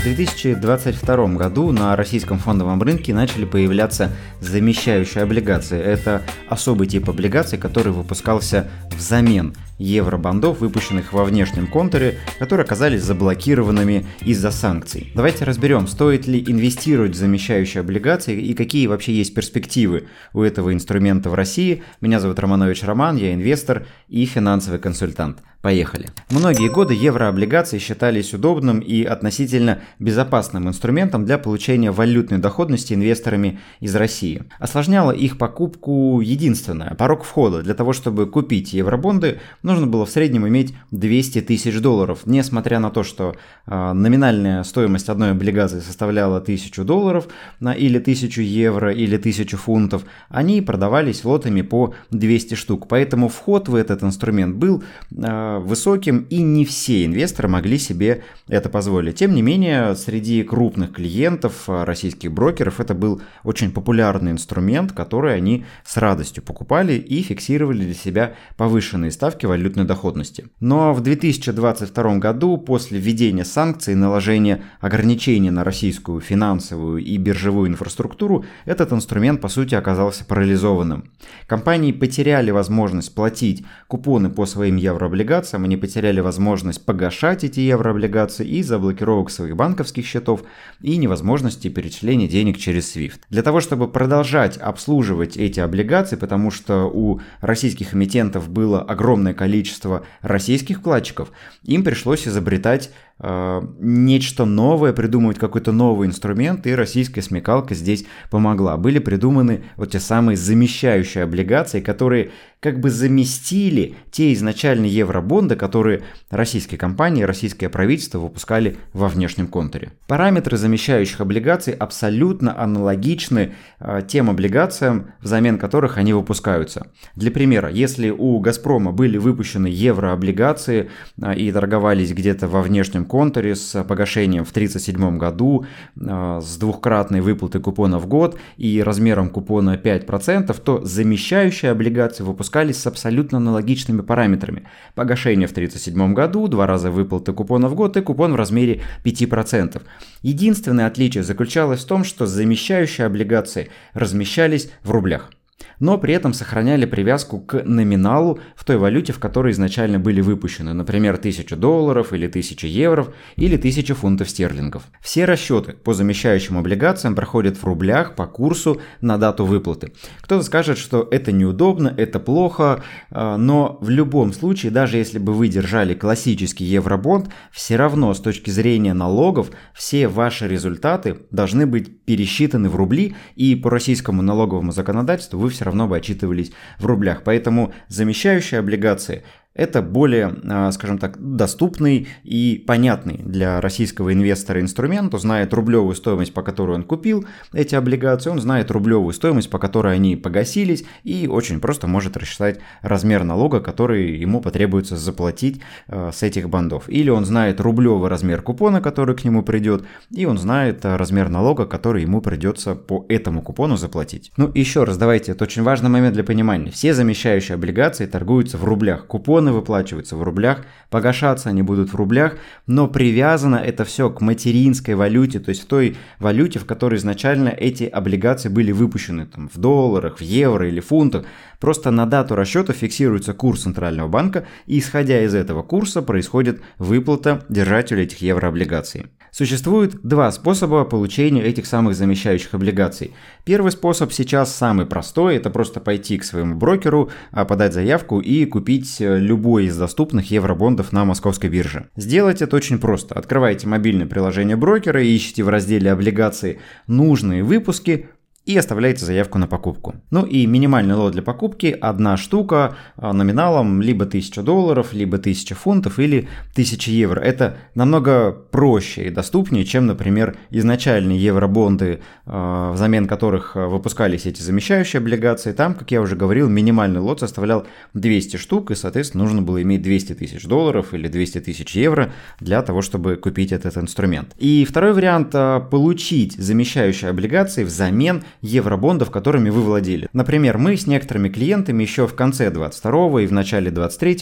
В 2022 году на российском фондовом рынке начали появляться замещающие облигации. Это особый тип облигаций, который выпускался взамен евробандов, выпущенных во внешнем контуре, которые оказались заблокированными из-за санкций. Давайте разберем, стоит ли инвестировать в замещающие облигации и какие вообще есть перспективы у этого инструмента в России. Меня зовут Романович Роман, я инвестор и финансовый консультант. Поехали. Многие годы еврооблигации считались удобным и относительно безопасным инструментом для получения валютной доходности инвесторами из России. Осложняло их покупку единственное – порог входа. Для того, чтобы купить евробонды, нужно было в среднем иметь 200 тысяч долларов. Несмотря на то, что э, номинальная стоимость одной облигации составляла 1000 долларов на, или 1000 евро или 1000 фунтов, они продавались лотами по 200 штук. Поэтому вход в этот инструмент был э, высоким, и не все инвесторы могли себе это позволить. Тем не менее, среди крупных клиентов а, российских брокеров это был очень популярный инструмент, который они с радостью покупали и фиксировали для себя повышенные ставки валютной доходности. Но в 2022 году, после введения санкций и наложения ограничений на российскую финансовую и биржевую инфраструктуру, этот инструмент по сути оказался парализованным. Компании потеряли возможность платить купоны по своим еврооблигациям, облигациям, они потеряли возможность погашать эти еврооблигации из-за блокировок своих банковских счетов и невозможности перечисления денег через SWIFT. Для того, чтобы продолжать обслуживать эти облигации, потому что у российских эмитентов было огромное количество российских вкладчиков, им пришлось изобретать нечто новое, придумывать какой-то новый инструмент, и российская смекалка здесь помогла. Были придуманы вот те самые замещающие облигации, которые как бы заместили те изначальные евробонды, которые российские компании, российское правительство выпускали во внешнем контуре. Параметры замещающих облигаций абсолютно аналогичны э, тем облигациям, взамен которых они выпускаются. Для примера, если у «Газпрома» были выпущены еврооблигации э, и торговались где-то во внешнем контуре с погашением в 1937 году, э, с двухкратной выплатой купона в год и размером купона 5%, то замещающие облигации выпускаются запускались с абсолютно аналогичными параметрами. Погашение в 1937 году, два раза выплаты купона в год и купон в размере 5%. Единственное отличие заключалось в том, что замещающие облигации размещались в рублях но при этом сохраняли привязку к номиналу в той валюте, в которой изначально были выпущены, например, 1000 долларов или 1000 евро или 1000 фунтов стерлингов. Все расчеты по замещающим облигациям проходят в рублях по курсу на дату выплаты. Кто-то скажет, что это неудобно, это плохо, а, но в любом случае, даже если бы вы держали классический евробонд, все равно с точки зрения налогов все ваши результаты должны быть пересчитаны в рубли, и по российскому налоговому законодательству вы все равно бы отчитывались в рублях. Поэтому замещающие облигации это более, а, скажем так, доступный и понятный для российского инвестора инструмент. Он знает рублевую стоимость, по которой он купил эти облигации, он знает рублевую стоимость, по которой они погасились, и очень просто может рассчитать размер налога, который ему потребуется заплатить а, с этих бандов. Или он знает рублевый размер купона, который к нему придет, и он знает а, размер налога, который ему придется по этому купону заплатить. Ну, еще раз, давайте, это очень важный момент для понимания. Все замещающие облигации торгуются в рублях. Купон Купоны выплачиваются в рублях, погашаться они будут в рублях, но привязано это все к материнской валюте, то есть в той валюте, в которой изначально эти облигации были выпущены, там, в долларах, в евро или фунтах. Просто на дату расчета фиксируется курс Центрального банка, и исходя из этого курса происходит выплата держателю этих еврооблигаций. Существует два способа получения этих самых замещающих облигаций. Первый способ сейчас самый простой, это просто пойти к своему брокеру, а, подать заявку и купить э, любой из доступных евробондов на московской бирже. Сделать это очень просто. Открываете мобильное приложение брокера и ищите в разделе облигации нужные выпуски, и оставляете заявку на покупку. Ну и минимальный лот для покупки одна штука а, номиналом либо 1000 долларов, либо 1000 фунтов или 1000 евро. Это намного проще и доступнее, чем, например, изначальные евробонды, а, взамен которых а, выпускались эти замещающие облигации. Там, как я уже говорил, минимальный лот составлял 200 штук, и, соответственно, нужно было иметь 200 тысяч долларов или 200 тысяч евро для того, чтобы купить этот инструмент. И второй вариант – получить замещающие облигации взамен евробондов, которыми вы владели. Например, мы с некоторыми клиентами еще в конце 22 и в начале 23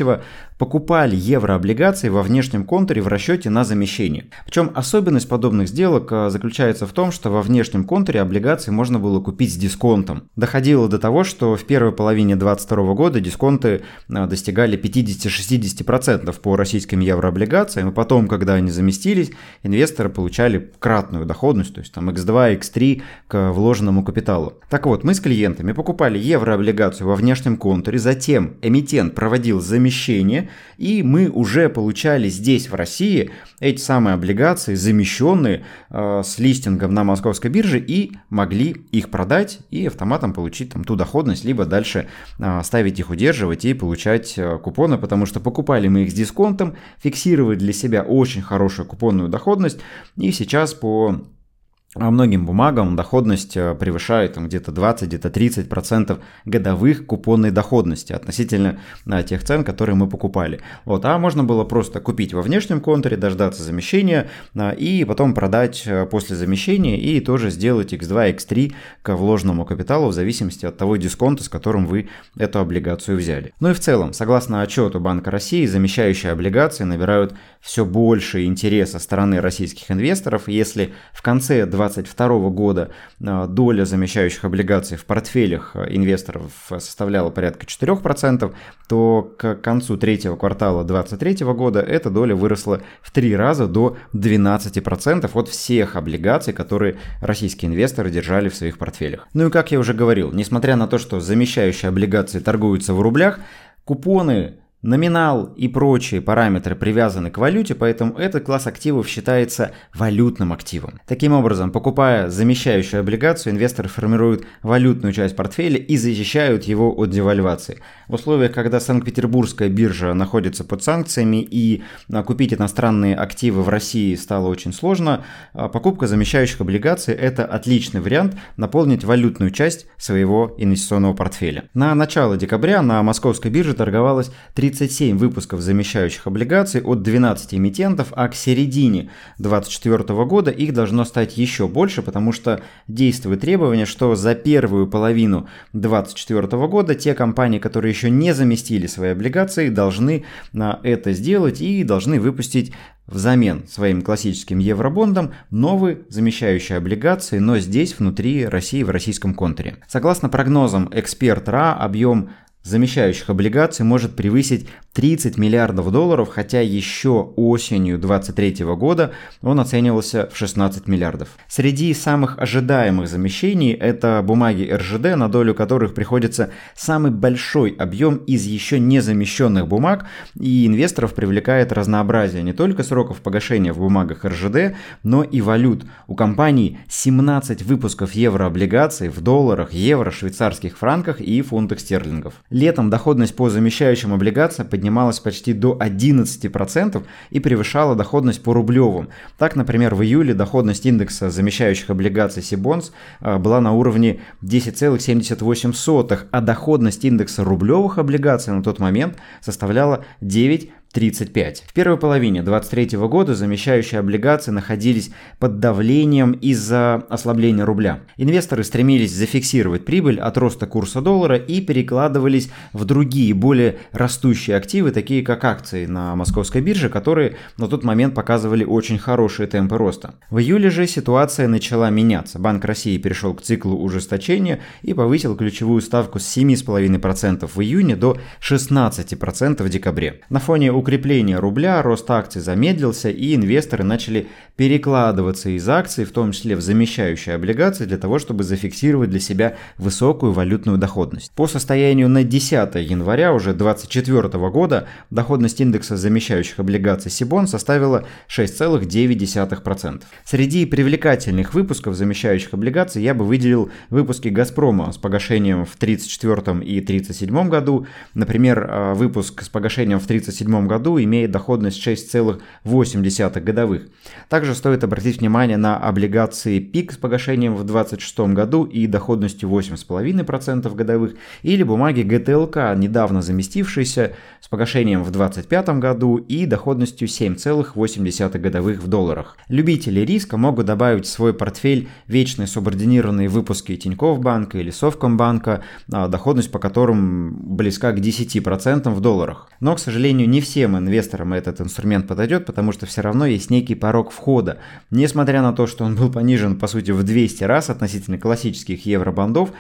покупали еврооблигации во внешнем контуре в расчете на замещение. Причем особенность подобных сделок а, заключается в том, что во внешнем контуре облигации можно было купить с дисконтом. Доходило до того, что в первой половине 22 года дисконты а, достигали 50-60% по российским еврооблигациям, и потом, когда они заместились, инвесторы получали кратную доходность, то есть там x2, x3 к вложенному капиталу. Так вот, мы с клиентами покупали еврооблигацию во внешнем контуре, затем эмитент проводил замещение, и мы уже получали здесь, в России, эти самые облигации, замещенные э, с листингом на московской бирже, и могли их продать и автоматом получить там ту доходность, либо дальше э, ставить их удерживать и получать э, купоны, потому что покупали мы их с дисконтом, фиксировали для себя очень хорошую купонную доходность, и сейчас по а многим бумагам доходность э, превышает там, где-то 20, где-то 30% годовых купонной доходности относительно а, тех цен, которые мы покупали. Вот, а можно было просто купить во внешнем контуре, дождаться замещения а, и потом продать э, после замещения и тоже сделать x2, x3 к вложенному капиталу в зависимости от того дисконта, с которым вы эту облигацию взяли. Ну и в целом, согласно отчету Банка России, замещающие облигации набирают все больше интереса стороны российских инвесторов. Если в конце 2022 года а, доля замещающих облигаций в портфелях а, инвесторов составляла порядка 4%, то к концу третьего квартала 2023 года эта доля выросла в три раза до 12% от всех облигаций, которые российские инвесторы держали в своих портфелях. Ну и как я уже говорил, несмотря на то, что замещающие облигации торгуются в рублях, купоны Номинал и прочие параметры привязаны к валюте, поэтому этот класс активов считается валютным активом. Таким образом, покупая замещающую облигацию, инвесторы формируют валютную часть портфеля и защищают его от девальвации. В условиях, когда Санкт-Петербургская биржа находится под санкциями и а, купить иностранные активы в России стало очень сложно, а, покупка замещающих облигаций – это отличный вариант наполнить валютную часть своего инвестиционного портфеля. На начало декабря на московской бирже торговалось 3 37 выпусков замещающих облигаций от 12 эмитентов, а к середине 2024 года их должно стать еще больше, потому что действует требование, что за первую половину 2024 года те компании, которые еще не заместили свои облигации, должны на это сделать и должны выпустить взамен своим классическим евробондам новые замещающие облигации, но здесь внутри России в российском контуре. Согласно прогнозам эксперт РА, объем замещающих облигаций может превысить 30 миллиардов долларов, хотя еще осенью 2023 года он оценивался в 16 миллиардов. Среди самых ожидаемых замещений это бумаги РЖД, на долю которых приходится самый большой объем из еще не замещенных бумаг, и инвесторов привлекает разнообразие не только сроков погашения в бумагах РЖД, но и валют. У компании 17 выпусков еврооблигаций в долларах, евро, швейцарских франках и фунтах стерлингов. Летом доходность по замещающим облигациям поднималась почти до 11% и превышала доходность по рублевым. Так, например, в июле доходность индекса замещающих облигаций Сибонс а, была на уровне 10,78, а доходность индекса рублевых облигаций на тот момент составляла 9 35. В первой половине 2023 года замещающие облигации находились под давлением из-за ослабления рубля. Инвесторы стремились зафиксировать прибыль от роста курса доллара и перекладывались в другие, более растущие активы, такие как акции на московской бирже, которые на тот момент показывали очень хорошие темпы роста. В июле же ситуация начала меняться. Банк России перешел к циклу ужесточения и повысил ключевую ставку с 7,5% в июне до 16% в декабре. На фоне укрепления рубля рост акций замедлился, и инвесторы начали перекладываться из акций, в том числе в замещающие облигации, для того, чтобы зафиксировать для себя высокую валютную доходность. По состоянию на 10 января уже 2024 года доходность индекса замещающих облигаций Сибон составила 6,9%. Среди привлекательных выпусков замещающих облигаций я бы выделил выпуски «Газпрома» с погашением в 1934 и 1937 году, например, а, выпуск с погашением в 1937 году имеет доходность 6,8 годовых. Также стоит обратить внимание на облигации ПИК с погашением в 2026 году и доходностью 8,5% годовых, или бумаги ГТЛК, недавно заместившиеся с погашением в 2025 году и доходностью 7,8 годовых в долларах. Любители риска могут добавить в свой портфель вечные субординированные выпуски Тинькофф банка или Совкомбанка, а, доходность по которым близка к 10% в долларах. Но, к сожалению, не всем инвесторам этот инструмент подойдет, потому что все равно есть некий порог входа. Несмотря на то, что он был понижен, по сути, в 200 раз относительно классических евробандов,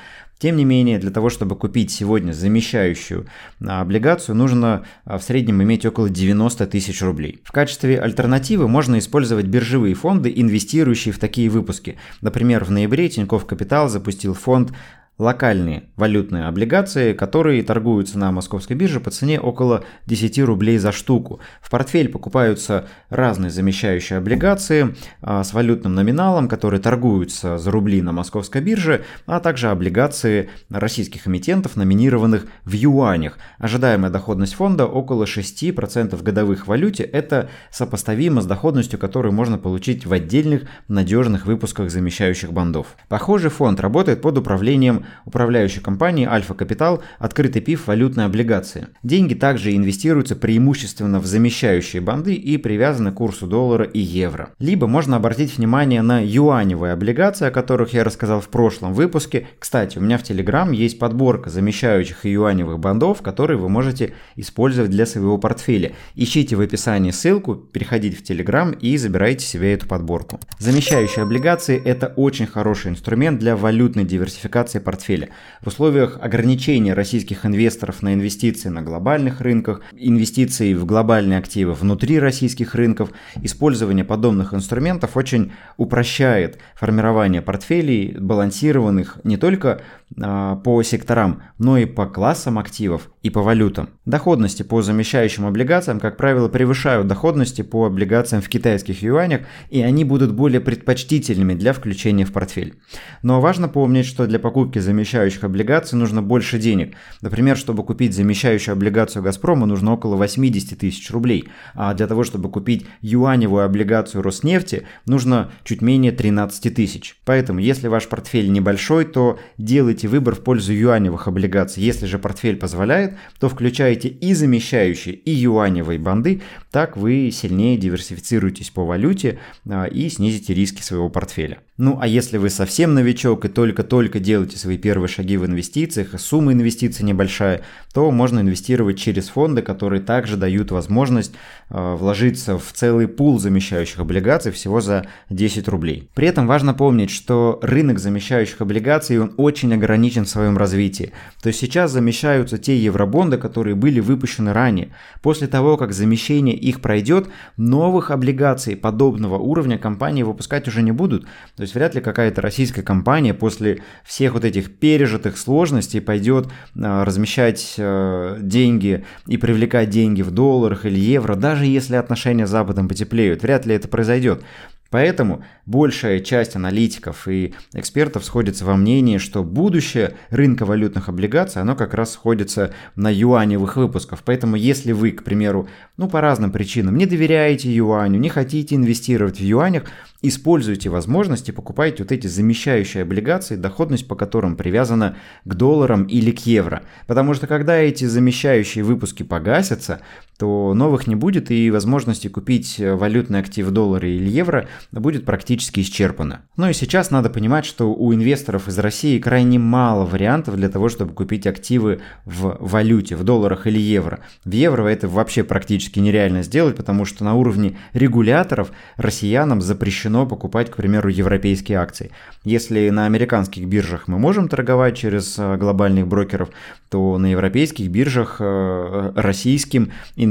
тем не менее, для того, чтобы купить сегодня замещающую а, облигацию, нужно а, в среднем иметь около 90 тысяч рублей. В качестве альтернативы можно использовать биржевые фонды, инвестирующие в такие выпуски. Например, в ноябре Тинькофф Капитал запустил фонд локальные валютные облигации, которые торгуются на московской бирже по цене около 10 рублей за штуку. В портфель покупаются разные замещающие облигации а, с валютным номиналом, которые торгуются за рубли на московской бирже, а также облигации российских эмитентов, номинированных в юанях. Ожидаемая доходность фонда около 6% годовых в валюте. Это сопоставимо с доходностью, которую можно получить в отдельных надежных выпусках замещающих бандов. Похожий фонд работает под управлением управляющей компании Альфа Капитал открытый пиф валютной облигации. Деньги также инвестируются преимущественно в замещающие банды и привязаны к курсу доллара и евро. Либо можно обратить внимание на юаневые облигации, о которых я рассказал в прошлом выпуске. Кстати, у меня в Telegram есть подборка замещающих и юаневых бандов, которые вы можете использовать для своего портфеля. Ищите в описании ссылку, переходите в Telegram и забирайте себе эту подборку. Замещающие облигации – это очень хороший инструмент для валютной диверсификации портфеля портфеля. В условиях ограничения российских инвесторов на инвестиции на глобальных рынках, инвестиции в глобальные активы внутри российских рынков, использование подобных инструментов очень упрощает формирование портфелей, балансированных не только а, по секторам, но и по классам активов и по валютам. Доходности по замещающим облигациям, как правило, превышают доходности по облигациям в китайских юанях, и они будут более предпочтительными для включения в портфель. Но важно помнить, что для покупки замещающих облигаций нужно больше денег. Например, чтобы купить замещающую облигацию «Газпрома» нужно около 80 тысяч рублей, а для того, чтобы купить юаневую облигацию «Роснефти» нужно чуть менее 13 тысяч. Поэтому, если ваш портфель небольшой, то делайте выбор в пользу юаневых облигаций. Если же портфель позволяет, то включаете и замещающие, и юаневые банды, так вы сильнее диверсифицируетесь по валюте а, и снизите риски своего портфеля. Ну а если вы совсем новичок и только-только делаете свои первые шаги в инвестициях, и сумма инвестиций небольшая, то можно инвестировать через фонды, которые также дают возможность э, вложиться в целый пул замещающих облигаций всего за 10 рублей. При этом важно помнить, что рынок замещающих облигаций он очень ограничен в своем развитии. То есть сейчас замещаются те евробонды, которые были выпущены ранее. После того, как замещение их пройдет, новых облигаций подобного уровня компании выпускать уже не будут. То есть вряд ли какая-то российская компания после всех вот этих пережитых сложностей пойдет а, размещать а, деньги и привлекать деньги в долларах или евро, даже если отношения с Западом потеплеют. Вряд ли это произойдет. Поэтому большая часть аналитиков и экспертов сходится во мнении, что будущее рынка валютных облигаций, оно как раз сходится на юаневых выпусках. Поэтому если вы, к примеру, ну по разным причинам не доверяете юаню, не хотите инвестировать в юанях, используйте возможности, покупайте вот эти замещающие облигации, доходность по которым привязана к долларам или к евро. Потому что когда эти замещающие выпуски погасятся, то новых не будет и возможности купить валютный актив доллары или евро будет практически исчерпана. Ну и сейчас надо понимать, что у инвесторов из России крайне мало вариантов для того, чтобы купить активы в валюте, в долларах или евро. В евро это вообще практически нереально сделать, потому что на уровне регуляторов россиянам запрещено покупать, к примеру, европейские акции. Если на американских биржах мы можем торговать через э, глобальных брокеров, то на европейских биржах э, российским инвесторам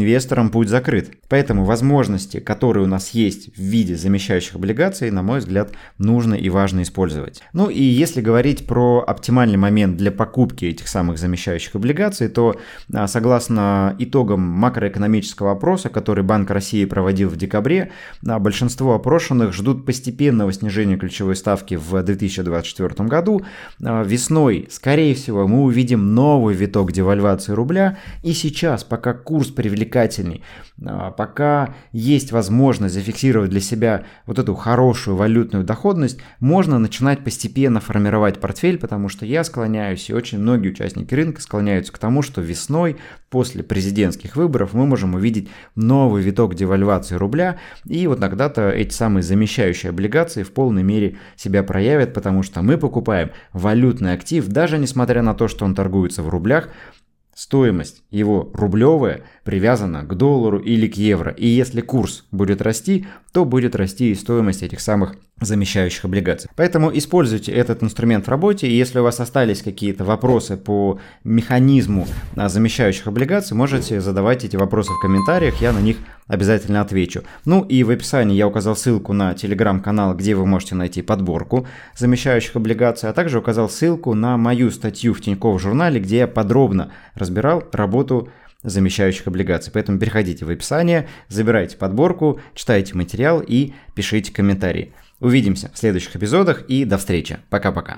путь закрыт. Поэтому возможности, которые у нас есть в виде замещающих облигаций, на мой взгляд, нужно и важно использовать. Ну и если говорить про оптимальный момент для покупки этих самых замещающих облигаций, то а, согласно итогам макроэкономического опроса, который Банк России проводил в декабре, а, большинство опрошенных ждут постепенного снижения ключевой ставки в 2024 году. А, весной, скорее всего, мы увидим новый виток девальвации рубля, и сейчас, пока курс привлекательный привлекательней, а, пока есть возможность зафиксировать для себя вот эту хорошую валютную доходность, можно начинать постепенно формировать портфель, потому что я склоняюсь, и очень многие участники рынка склоняются к тому, что весной, после президентских выборов, мы можем увидеть новый виток девальвации рубля, и вот тогда-то эти самые замещающие облигации в полной мере себя проявят, потому что мы покупаем валютный актив, даже несмотря на то, что он торгуется в рублях, стоимость его рублевая привязана к доллару или к евро. И если курс будет расти, то будет расти и стоимость этих самых замещающих облигаций. Поэтому используйте этот инструмент в работе, и если у вас остались какие-то вопросы по механизму а, замещающих облигаций, можете задавать эти вопросы в комментариях, я на них обязательно отвечу. Ну и в описании я указал ссылку на телеграм-канал, где вы можете найти подборку замещающих облигаций, а также указал ссылку на мою статью в Тинькофф журнале, где я подробно разбирал работу замещающих облигаций. Поэтому переходите в описание, забирайте подборку, читайте материал и пишите комментарии. Увидимся в следующих эпизодах и до встречи. Пока-пока.